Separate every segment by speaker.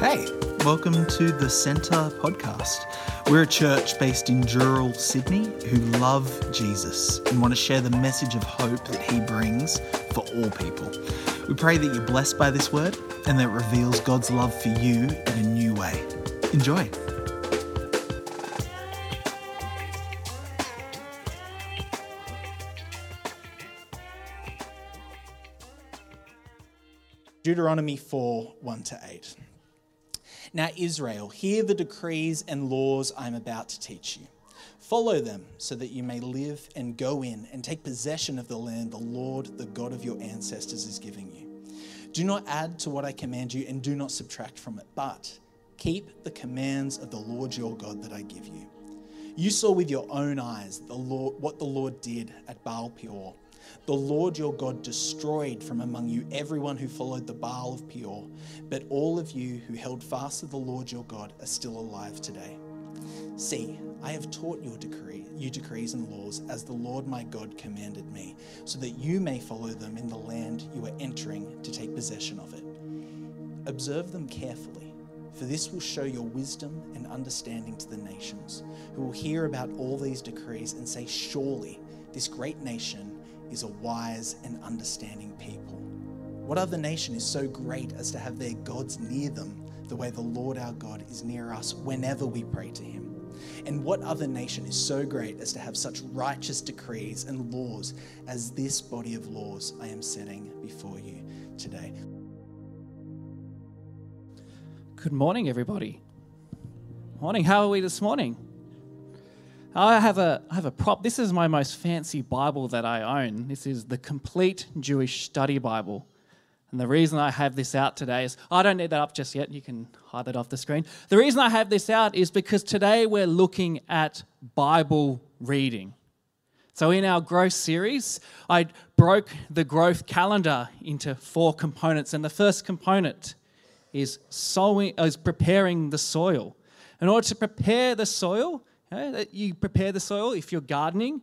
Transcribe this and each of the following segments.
Speaker 1: Hey, welcome to the Centre podcast. We're a church based in Dural, Sydney, who love Jesus and want to share the message of hope that he brings for all people. We pray that you're blessed by this word and that it reveals God's love for you in a new way. Enjoy. Deuteronomy 4 1 to 8. Now, Israel, hear the decrees and laws I'm about to teach you. Follow them so that you may live and go in and take possession of the land the Lord, the God of your ancestors, is giving you. Do not add to what I command you and do not subtract from it, but keep the commands of the Lord your God that I give you. You saw with your own eyes the Lord, what the Lord did at Baal Peor the Lord your God destroyed from among you everyone who followed the Baal of Peor, but all of you who held fast to the Lord your God are still alive today. See, I have taught your decree, you decrees and laws as the Lord my God commanded me, so that you may follow them in the land you are entering to take possession of it. Observe them carefully, for this will show your wisdom and understanding to the nations, who will hear about all these decrees and say, Surely this great nation is a wise and understanding people. What other nation is so great as to have their gods near them the way the Lord our God is near us whenever we pray to him? And what other nation is so great as to have such righteous decrees and laws as this body of laws I am setting before you today?
Speaker 2: Good morning, everybody. Morning. How are we this morning? I have a I have a prop. This is my most fancy Bible that I own. This is the Complete Jewish Study Bible. And the reason I have this out today is I don't need that up just yet. You can hide that off the screen. The reason I have this out is because today we're looking at Bible reading. So in our growth series, I broke the growth calendar into four components, and the first component is sowing is preparing the soil. In order to prepare the soil, You prepare the soil if you're gardening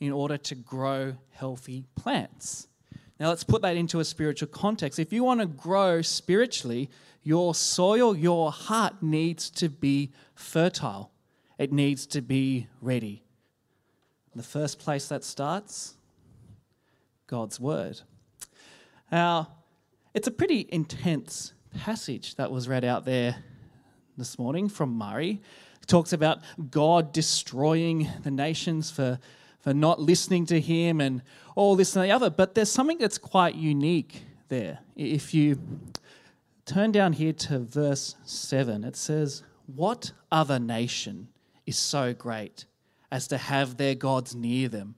Speaker 2: in order to grow healthy plants. Now, let's put that into a spiritual context. If you want to grow spiritually, your soil, your heart needs to be fertile, it needs to be ready. The first place that starts, God's Word. Now, it's a pretty intense passage that was read out there this morning from Murray talks about God destroying the nations for, for not listening to him and all this and the other. But there's something that's quite unique there. If you turn down here to verse 7, it says, What other nation is so great as to have their gods near them,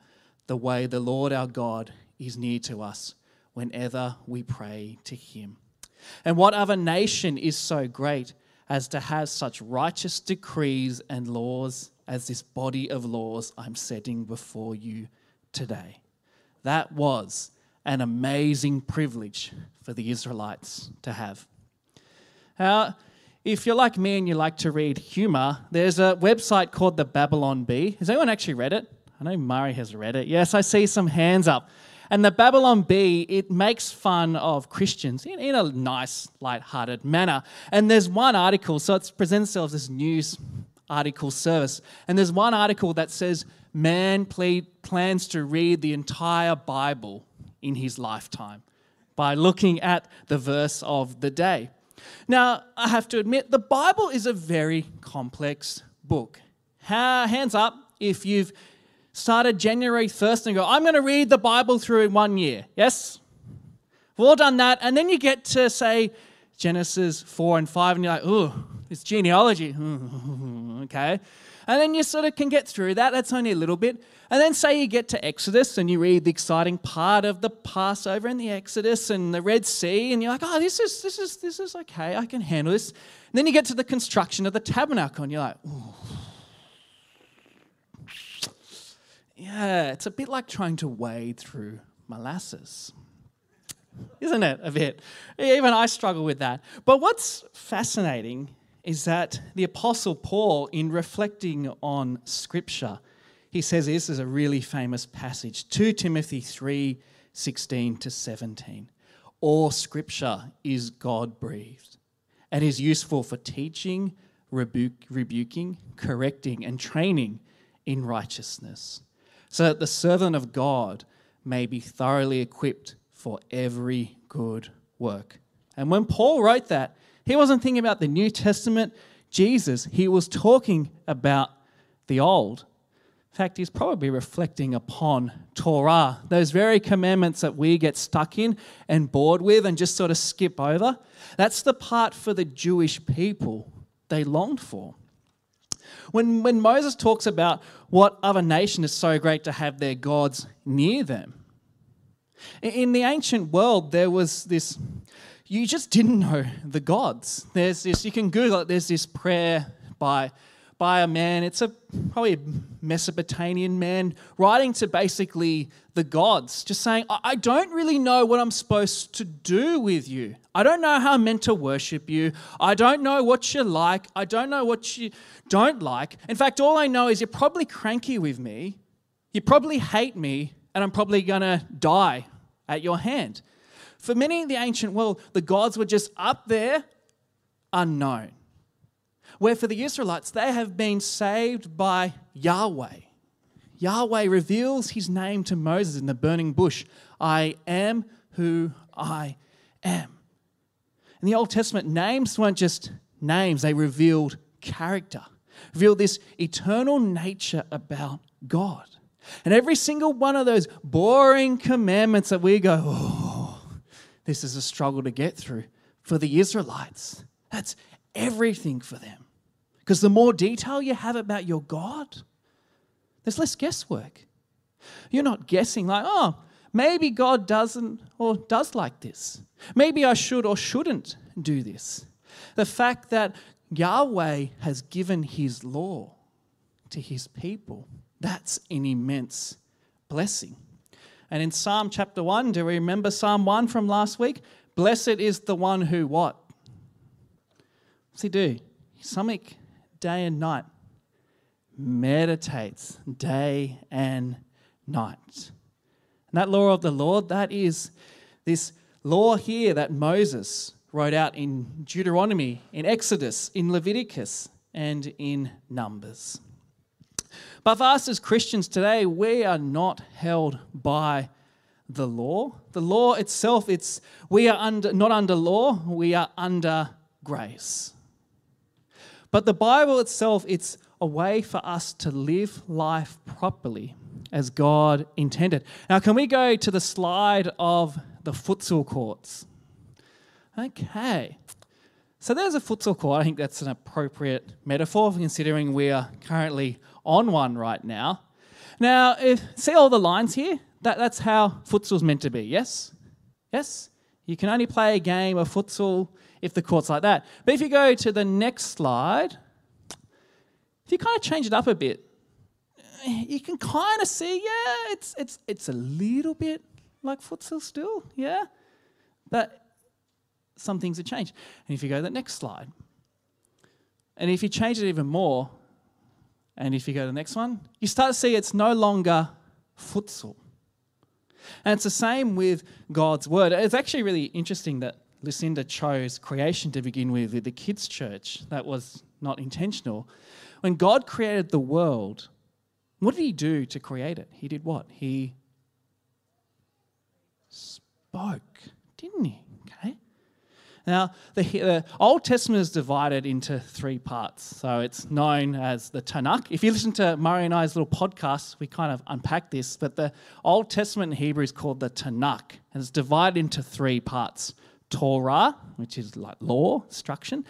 Speaker 2: the way the Lord our God is near to us whenever we pray to him? And what other nation is so great as to have such righteous decrees and laws as this body of laws I'm setting before you today. That was an amazing privilege for the Israelites to have. Now, if you're like me and you like to read humor, there's a website called the Babylon Bee. Has anyone actually read it? I know Murray has read it. Yes, I see some hands up. And the Babylon Bee, it makes fun of Christians in, in a nice, light-hearted manner. And there's one article, so it presents itself as news article service. And there's one article that says, man plans to read the entire Bible in his lifetime by looking at the verse of the day. Now, I have to admit, the Bible is a very complex book. Hands up if you've started January 1st and go, I'm going to read the Bible through in one year. Yes? We've all done that. And then you get to, say, Genesis 4 and 5, and you're like, oh, it's genealogy. okay. And then you sort of can get through that. That's only a little bit. And then say you get to Exodus and you read the exciting part of the Passover and the Exodus and the Red Sea, and you're like, oh, this is this is this is okay. I can handle this. And then you get to the construction of the tabernacle, and you're like, ooh Yeah, it's a bit like trying to wade through molasses. Isn't it? A bit. Even I struggle with that. But what's fascinating is that the Apostle Paul, in reflecting on Scripture, he says this is a really famous passage 2 Timothy 3 16 to 17. All Scripture is God breathed and is useful for teaching, rebuke, rebuking, correcting, and training in righteousness, so that the servant of God may be thoroughly equipped for every good work. And when Paul wrote that, he wasn't thinking about the New Testament Jesus, he was talking about the Old. In fact, he's probably reflecting upon Torah, those very commandments that we get stuck in and bored with and just sort of skip over. That's the part for the Jewish people they longed for. When, when Moses talks about what other nation is so great to have their gods near them, in the ancient world, there was this, you just didn't know the gods. There's this, you can Google it, there's this prayer by by a man, it's a probably a Mesopotamian man, writing to basically the gods, just saying, I don't really know what I'm supposed to do with you. I don't know how I'm meant to worship you. I don't know what you like. I don't know what you don't like. In fact, all I know is you're probably cranky with me. You probably hate me, and I'm probably going to die at your hand. For many in the ancient world, the gods were just up there, unknown where for the Israelites, they have been saved by Yahweh. Yahweh reveals his name to Moses in the burning bush I am who I am. In the Old Testament, names weren't just names, they revealed character, revealed this eternal nature about God. And every single one of those boring commandments that we go, oh, this is a struggle to get through for the Israelites. That's everything for them. Because the more detail you have about your God, there's less guesswork. You're not guessing, like, oh, maybe God doesn't or does like this. Maybe I should or shouldn't do this. The fact that Yahweh has given his law to his people, that's an immense blessing. And in Psalm chapter 1, do we remember Psalm 1 from last week? Blessed is the one who what? What's he do? Something day and night, meditates day and night. And that law of the Lord, that is this law here that Moses wrote out in Deuteronomy, in Exodus, in Leviticus, and in Numbers. But for us as Christians today, we are not held by the law. The law itself, it's we are under not under law, we are under grace. But the Bible itself, it's a way for us to live life properly as God intended. Now, can we go to the slide of the futsal courts? Okay. So there's a futsal court. I think that's an appropriate metaphor considering we are currently on one right now. Now, if, see all the lines here? That, that's how futsal's meant to be, yes? Yes? You can only play a game of futsal if the court's like that. But if you go to the next slide, if you kind of change it up a bit, you can kind of see, yeah, it's, it's, it's a little bit like futsal still, yeah? But some things have changed. And if you go to the next slide, and if you change it even more, and if you go to the next one, you start to see it's no longer futsal. And it's the same with God's word. It's actually really interesting that Lucinda chose creation to begin with, with the kids' church. That was not intentional. When God created the world, what did He do to create it? He did what? He spoke, didn't He? Okay. Now, the, the, Old Testament is divided into three parts. So it's known as the Tanakh. If you listen to Murray and I's little podcast, we kind of unpack this. But the Old Testament in Hebrew is called the Tanakh, and it's divided into three parts Torah, which is like law, instruction,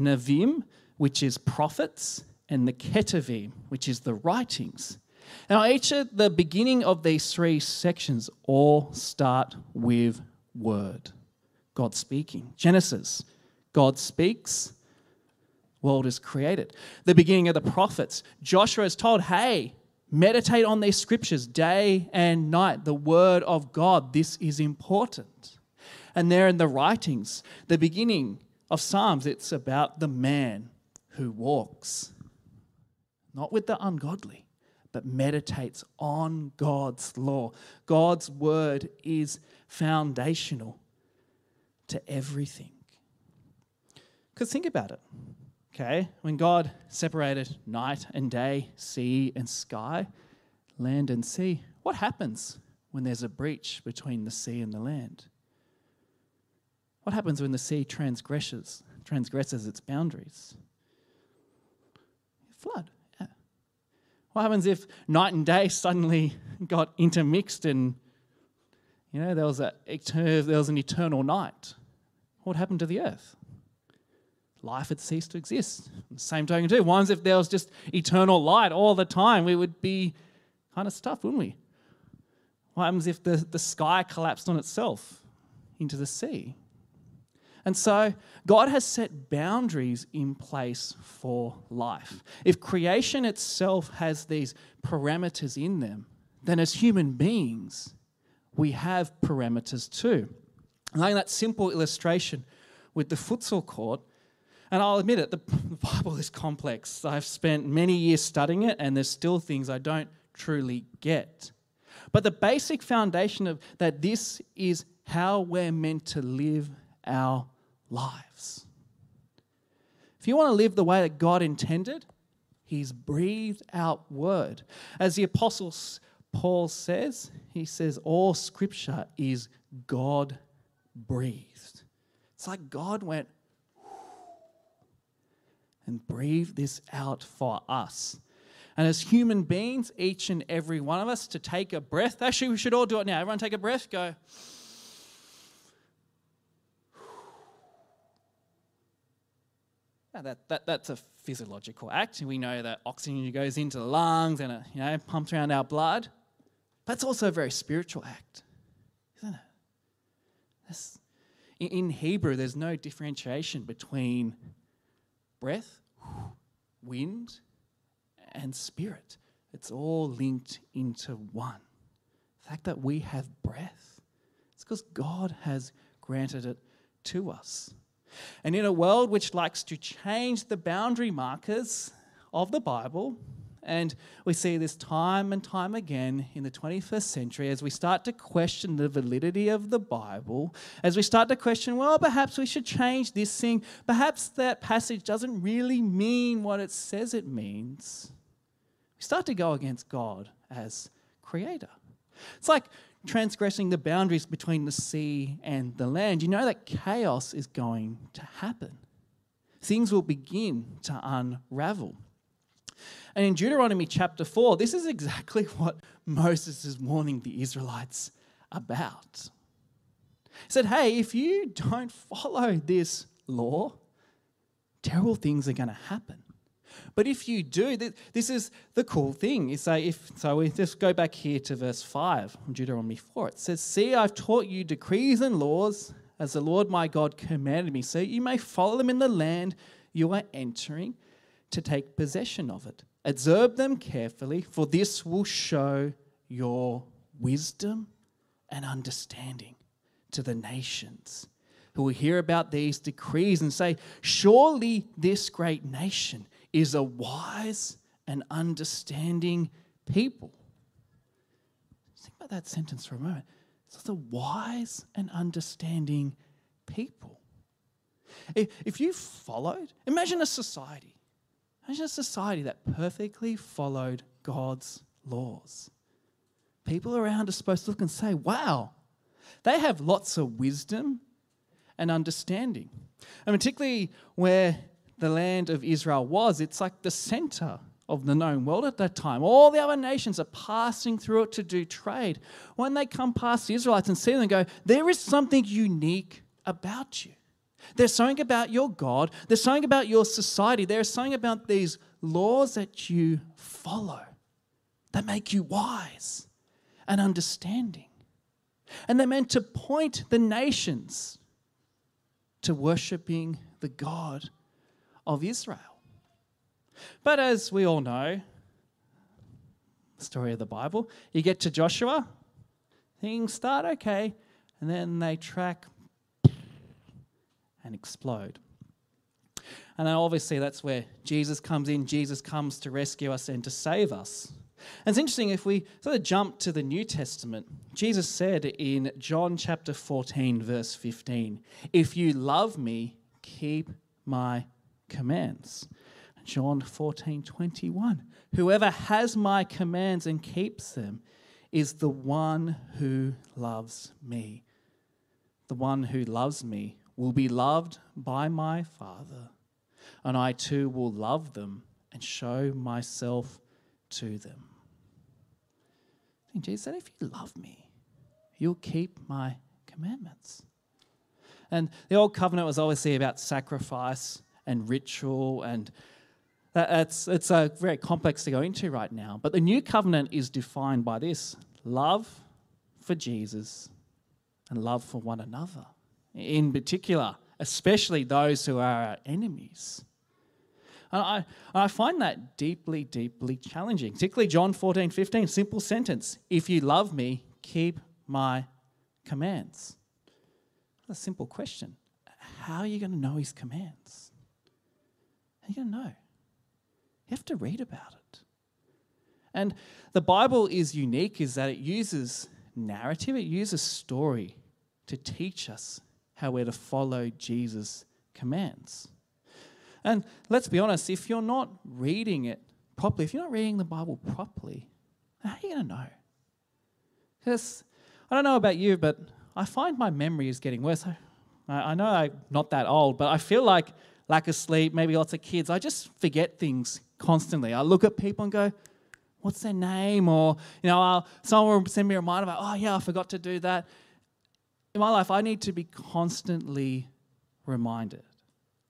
Speaker 2: Nevi'im, which is prophets, and the Ketuvim, which is the writings. Now, each of the beginning of these three sections all start with word, God speaking. Genesis, God speaks, world is created. The beginning of the prophets, Joshua is told, hey, meditate on these scriptures day and night, the word of God. This is important. And there in the writings, the beginning of Psalms, it's about the man who walks, not with the ungodly, but meditates on God's law. God's word is foundational to everything. Because think about it. Okay, when God separated night and day, sea and sky, land and sea, what happens when there's a breach between the sea and the land? What happens when the sea transgresses, transgresses its boundaries? Flood. Yeah. What happens if night and day suddenly got intermixed and you know there was a there was an eternal night? What happened to the earth? life had ceased to exist. Same token, too. Ones if there was just eternal light all the time, we would be kind of stuffed, wouldn't we? What happens if the, the sky collapsed on itself into the sea? And so, God has set boundaries in place for life. If creation itself has these parameters in them, then as human beings, we have parameters too. And that simple illustration with the futsal court, and I'll admit it, the Bible is complex. I've spent many years studying it, and there's still things I don't truly get. But the basic foundation of that this is how we're meant to live our lives. If you want to live the way that God intended, He's breathed out word. As the Apostle Paul says, he says, All scripture is God breathed. It's like God went, and breathe this out for us. And as human beings, each and every one of us, to take a breath. Actually, we should all do it now. Everyone take a breath. Go. Now that, that, that's a physiological act. We know that oxygen goes into the lungs and it you know, pumps around our blood. But it's also a very spiritual act, isn't it? That's, in Hebrew, there's no differentiation between breath, wind, and spirit. It's all linked into one. The fact that we have breath, it's because God has granted it to us. And in a world which likes to change the boundary markers of the Bible, and we see this time and time again in the 21st century as we start to question the validity of the Bible, as we start to question, well, perhaps we should change this thing, perhaps that passage doesn't really mean what it says it means. We start to go against God as creator. It's like transgressing the boundaries between the sea and the land. You know that chaos is going to happen. Things will begin to unravel. And in Deuteronomy chapter 4, this is exactly what Moses is warning the Israelites about. He said, Hey, if you don't follow this law, terrible things are going to happen. But if you do, this is the cool thing. You say, if so, we just go back here to verse 5 Deuteronomy 4. It says, See, I've taught you decrees and laws as the Lord my God commanded me, so you may follow them in the land you are entering to take possession of it. Observe them carefully, for this will show your wisdom and understanding to the nations who will hear about these decrees and say, Surely this great nation is a wise and understanding people. Think about that sentence for a moment. It's a wise and understanding people. If you followed, imagine a society Imagine a society that perfectly followed God's laws. People around are supposed to look and say, wow, they have lots of wisdom and understanding. And particularly where the land of Israel was, it's like the center of the known world at that time. All the other nations are passing through it to do trade. When they come past the Israelites and see them go, there is something unique about you. There's something about your God, there's something about your society, there's something about these laws that you follow that make you wise and understanding. And they're meant to point the nations to worshiping the God of Israel. But as we all know, the story of the Bible, you get to Joshua, things start okay, and then they track and explode. And obviously that's where Jesus comes in. Jesus comes to rescue us and to save us. And it's interesting if we sort of jump to the New Testament. Jesus said in John chapter 14, verse 15, If you love me, keep my commands. John 14, 21. Whoever has my commands and keeps them is the one who loves me. The one who loves me will be loved by my Father, and I too will love them and show myself to them. Jesus said, If you love me, you'll keep my commandments. And the old covenant was obviously about sacrifice and ritual, and uh, that's it's a very complex to go into right now. But the new covenant is defined by this love for Jesus and love for one another. In particular, especially those who are our enemies. And I, I find that deeply, deeply challenging. Particularly John 14, 15, simple sentence. If you love me, keep my commands. A simple question. How are you going to know his commands? You to know? You have to read about it. And the Bible is unique is that it uses narrative, it uses story to teach us how we're to follow Jesus' commands. And let's be honest, if you're not reading it properly, if you're not reading the Bible properly, how are you going to know? Because I don't know about you, but I find my memory is getting worse. I, I know I'm not that old, but I feel like lack of sleep, maybe lots of kids, I just forget things constantly. I look at people and go, what's their name? Or, you know, I'll, someone will send me a reminder about, oh, yeah, I forgot to do that. In my life, I need to be constantly reminded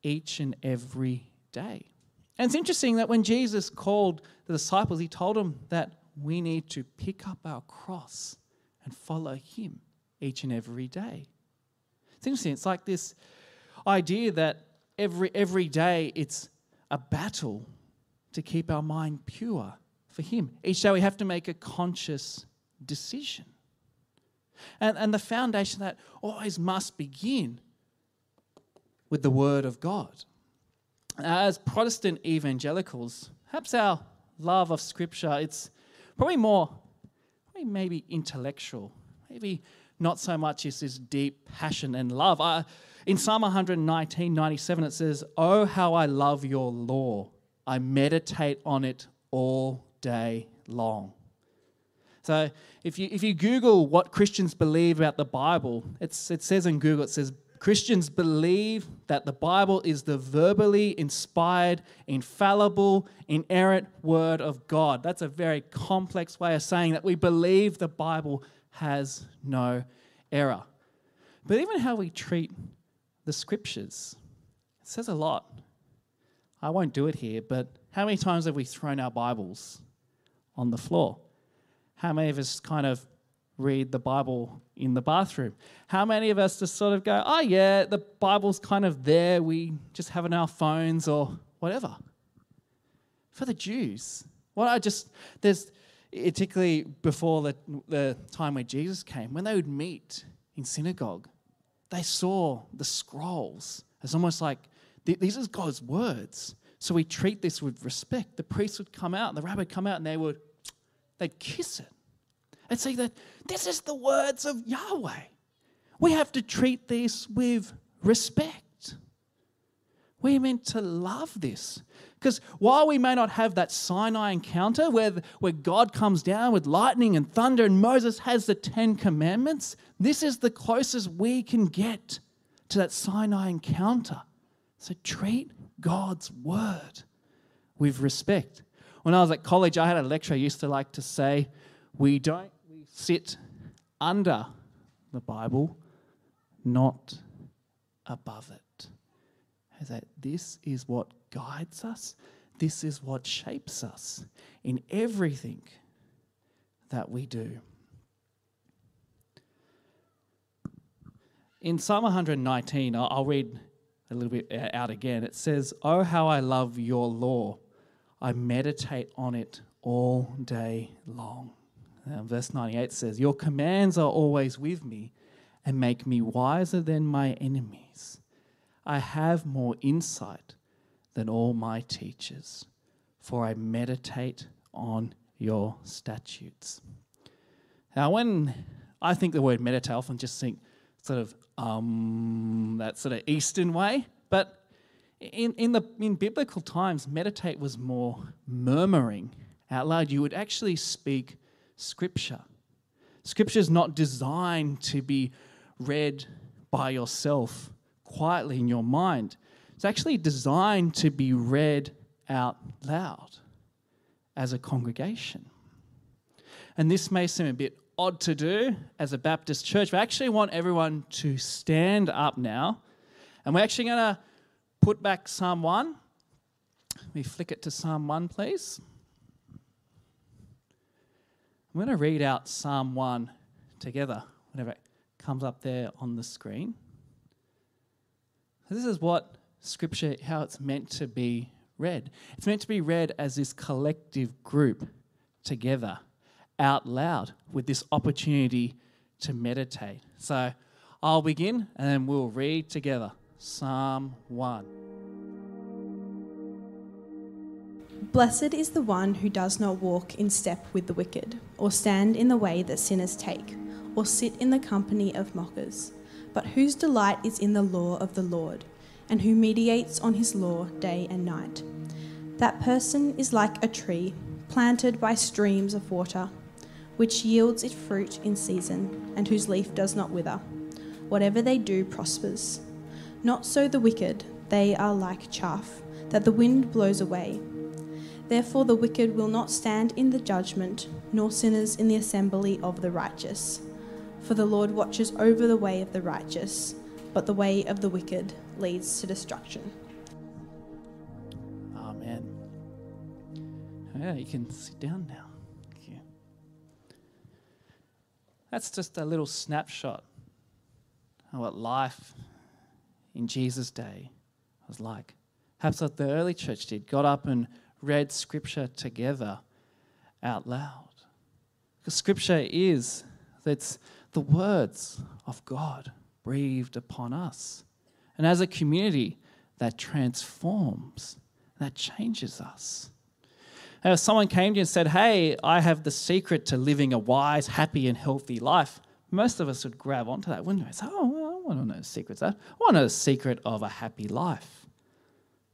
Speaker 2: each and every day. And it's interesting that when Jesus called the disciples, he told them that we need to pick up our cross and follow him each and every day. It's interesting. It's like this idea that every, every day it's a battle to keep our mind pure for Him. Each day we have to make a conscious decision. And, and the foundation that always must begin with the Word of God. Uh, as Protestant evangelicals, perhaps our love of Scripture, it's probably more, maybe intellectual, maybe not so much as this deep passion and love. I, in Psalm 119, 97, it says, Oh, how I love your law. I meditate on it all day long. So if you, if you Google what Christians believe about the Bible, it's, it says in Google, it says, Christians believe that the Bible is the verbally inspired, infallible, inerrant word of God. That's a very complex way of saying that we believe the Bible has no error. But even how we treat the scriptures, it says a lot. I won't do it here, but how many times have we thrown our Bibles on the floor? How many of us kind of read the Bible in the bathroom? How many of us just sort of go, oh, yeah, the Bible's kind of there, we just have it on our phones or whatever? For the Jews, well, I just, there's, particularly before the, the time where Jesus came, when they would meet in synagogue, they saw the scrolls as almost like these are God's words. So we treat this with respect. The priest would come out, the rabbi would come out, and they would they'd kiss it and say that this is the words of Yahweh. We have to treat this with respect. We're meant to love this. Because while we may not have that Sinai encounter where, where God comes down with lightning and thunder and Moses has the Ten Commandments, this is the closest we can get to that Sinai encounter. So treat God's word with respect. When I was at college, I had a lecturer I used to like to say, We don't we sit under the Bible, not above it. That this is what guides us, this is what shapes us in everything that we do. In Psalm 119, I'll read a little bit uh, out again. It says, Oh, how I love your law. I meditate on it all day long. And verse 98 says, Your commands are always with me and make me wiser than my enemies. I have more insight than all my teachers, for I meditate on your statutes. Now, when I think the word meditate, I often just think sort of um, that sort of Eastern way. But In, in, the, in biblical times, meditate was more murmuring out loud. You would actually speak scripture. Scripture is not designed to be read by yourself quietly in your mind. It's actually designed to be read out loud as a congregation. And this may seem a bit odd to do as a Baptist church, but I actually want everyone to stand up now. And we're actually going to put back Psalm 1. Let me flick it to Psalm 1, please. I'm going to read out Psalm 1 together, whenever it comes up there on the screen. This is what Scripture, how it's meant to be read. It's meant to be read as this collective group together, out loud, with this opportunity to meditate. So I'll begin and then we'll read together Psalm 1.
Speaker 3: Blessed is the one who does not walk in step with the wicked, or stand in the way that sinners take, or sit in the company of mockers, but whose delight is in the law of the Lord, and who meditates on his law day and night. That person is like a tree planted by streams of water, which yields its fruit in season, and whose leaf does not wither. Whatever they do prospers. Not so the wicked, they are like chaff that the wind blows away. Therefore, the wicked will not stand in the judgment, nor sinners in the assembly of the righteous. For the Lord watches over the way of the righteous, but the way of the wicked leads to destruction.
Speaker 2: Amen. Yeah, you can sit down now. You. That's just a little snapshot of what life in Jesus' day was like. Perhaps what the early church did, got up and read scripture together out loud. Because scripture is that's the words of God breathed upon us. And as a community, that transforms, that changes us. Now, if someone came to you and said, Hey, I have the secret to living a wise, happy, and healthy life, most of us would grab onto that, wouldn't we? Say, Oh, well, I want to know the secrets. I want to know the secret of a happy life.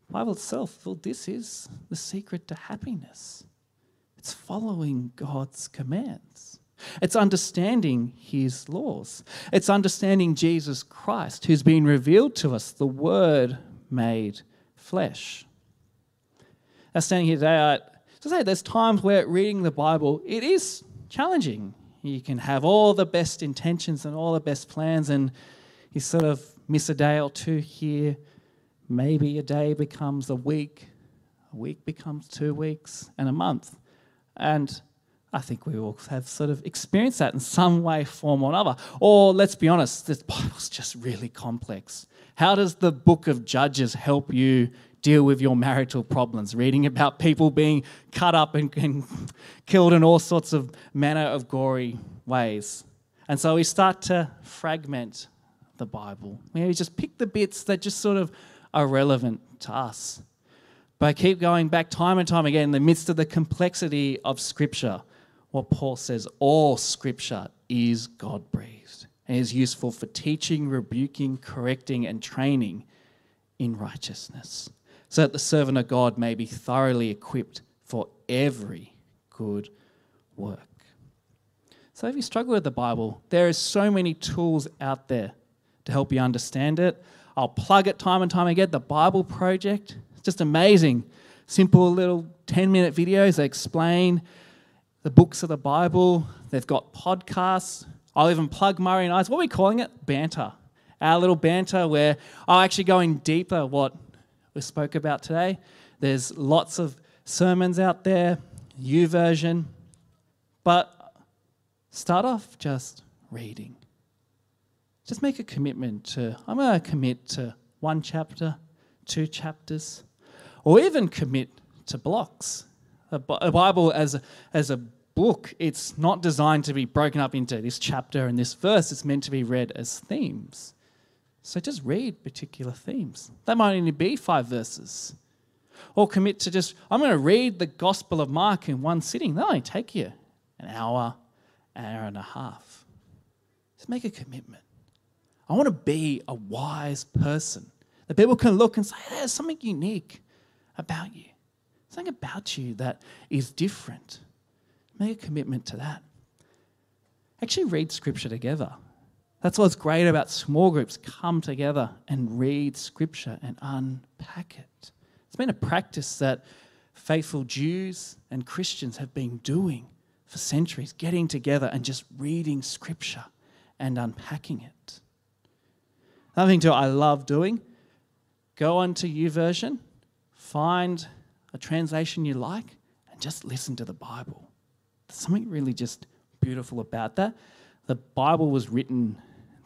Speaker 2: Bible itself, well, this is the secret to happiness. It's following God's commands. It's understanding His laws. It's understanding Jesus Christ, who's been revealed to us, the Word made flesh. Now, standing here today, I, to say there's times where reading the Bible it is challenging. You can have all the best intentions and all the best plans, and you sort of miss a day or two here Maybe a day becomes a week, a week becomes two weeks, and a month. And I think we all have sort of experienced that in some way, form, or another. Or let's be honest, this Bible's just really complex. How does the book of Judges help you deal with your marital problems? Reading about people being cut up and, and killed in all sorts of manner of gory ways. And so we start to fragment the Bible. Maybe just pick the bits that just sort of are relevant to us. But I keep going back time and time again in the midst of the complexity of Scripture. What Paul says all Scripture is God breathed and is useful for teaching, rebuking, correcting, and training in righteousness, so that the servant of God may be thoroughly equipped for every good work. So, if you struggle with the Bible, there are so many tools out there to help you understand it. I'll plug it time and time again. The Bible Project, it's just amazing. Simple little 10 minute videos that explain the books of the Bible. They've got podcasts. I'll even plug Murray and I's. What are we calling it? Banter. Our little banter where I'll actually go in deeper what we spoke about today. There's lots of sermons out there, YouVersion. But start off just reading just make a commitment to, I'm going to commit to one chapter, two chapters, or even commit to blocks. A Bible as a, as a book, it's not designed to be broken up into this chapter and this verse. It's meant to be read as themes. So just read particular themes. That might only be five verses. Or commit to just, I'm going to read the Gospel of Mark in one sitting. That'll only take you an hour, hour and a half. Just make a commitment. I want to be a wise person That people can look and say, there's something unique about you, something about you that is different. Make a commitment to that. Actually, read scripture together. That's what's great about small groups. Come together and read scripture and unpack it. It's been a practice that faithful Jews and Christians have been doing for centuries, getting together and just reading scripture and unpacking it. Another thing, too, I love doing go onto YouVersion, find a translation you like, and just listen to the Bible. There's something really just beautiful about that. The Bible was written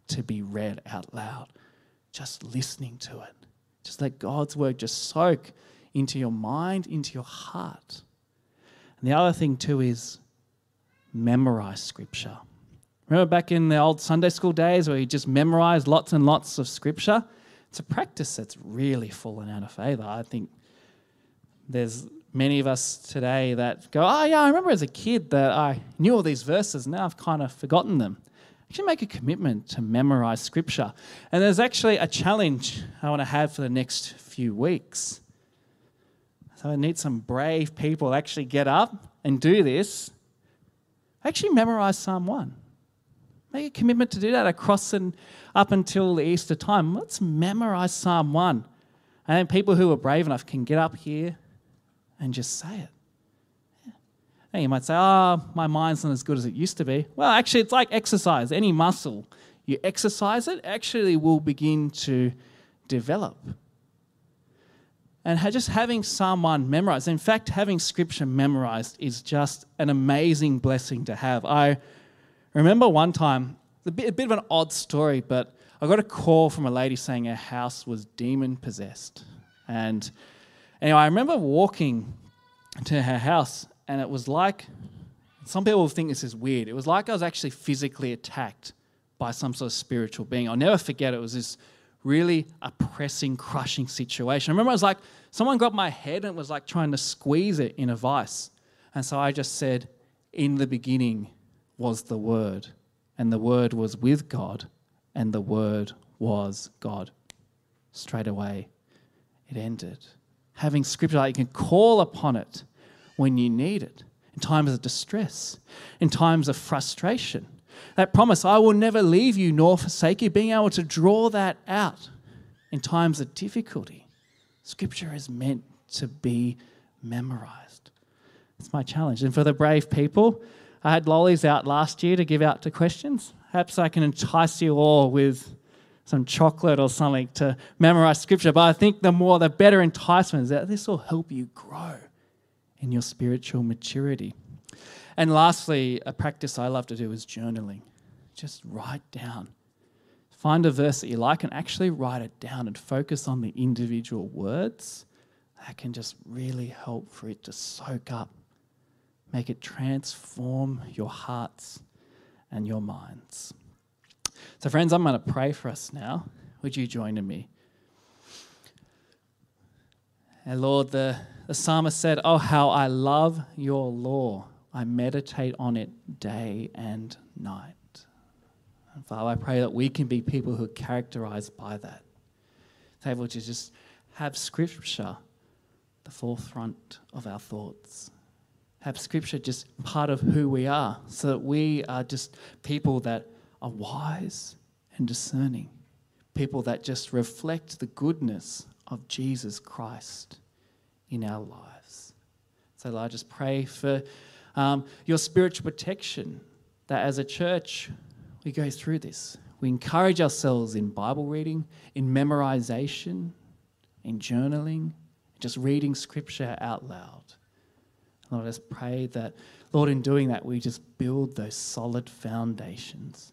Speaker 2: to be read out loud, just listening to it. Just let God's word just soak into your mind, into your heart. And the other thing, too, is memorize scripture. Remember back in the old Sunday school days where you just memorized lots and lots of scripture? It's a practice that's really fallen out of favor. I think there's many of us today that go, Oh, yeah, I remember as a kid that I knew all these verses. Now I've kind of forgotten them. Actually, make a commitment to memorize scripture. And there's actually a challenge I want to have for the next few weeks. So I need some brave people to actually get up and do this. Actually, memorize Psalm 1. Make a commitment to do that across and up until the Easter time. Let's memorize Psalm 1. And then people who are brave enough can get up here and just say it. Yeah. you might say, oh, my mind's not as good as it used to be. Well, actually, it's like exercise. Any muscle, you exercise it, actually will begin to develop. And just having 1 memorized, in fact, having scripture memorized is just an amazing blessing to have. I remember one time, a bit, a bit of an odd story, but I got a call from a lady saying her house was demon possessed. And anyway, I remember walking to her house, and it was like some people think this is weird. It was like I was actually physically attacked by some sort of spiritual being. I'll never forget it was this really oppressing, crushing situation. I remember I was like someone got my head and was like trying to squeeze it in a vice. And so I just said, In the beginning was the Word, and the Word was with God, and the Word was God. Straight away, it ended. Having scripture that you can call upon it when you need it, in times of distress, in times of frustration that promise, I will never leave you nor forsake you, being able to draw that out in times of difficulty. Scripture is meant to be memorized. It's my challenge. And for the brave people, I had lollies out last year to give out to questions. Perhaps I can entice you all with some chocolate or something to memorize scripture. But I think the more, the better enticement is that this will help you grow in your spiritual maturity. And lastly, a practice I love to do is journaling. Just write down. Find a verse that you like and actually write it down and focus on the individual words. That can just really help for it to soak up, make it transform your hearts and your minds. So, friends, I'm going to pray for us now. Would you join in me? And Lord, the, the psalmist said, Oh, how I love your law. I meditate on it day and night. And Father, I pray that we can be people who are characterized by that. Able to just have Scripture the forefront of our thoughts. Have Scripture just part of who we are, so that we are just people that are wise and discerning, people that just reflect the goodness of Jesus Christ in our lives. So, Lord, I just pray for um, your spiritual protection. That as a church, we go through this. We encourage ourselves in Bible reading, in memorization, in journaling, just reading scripture out loud. Lord, just pray that, Lord, in doing that, we just build those solid foundations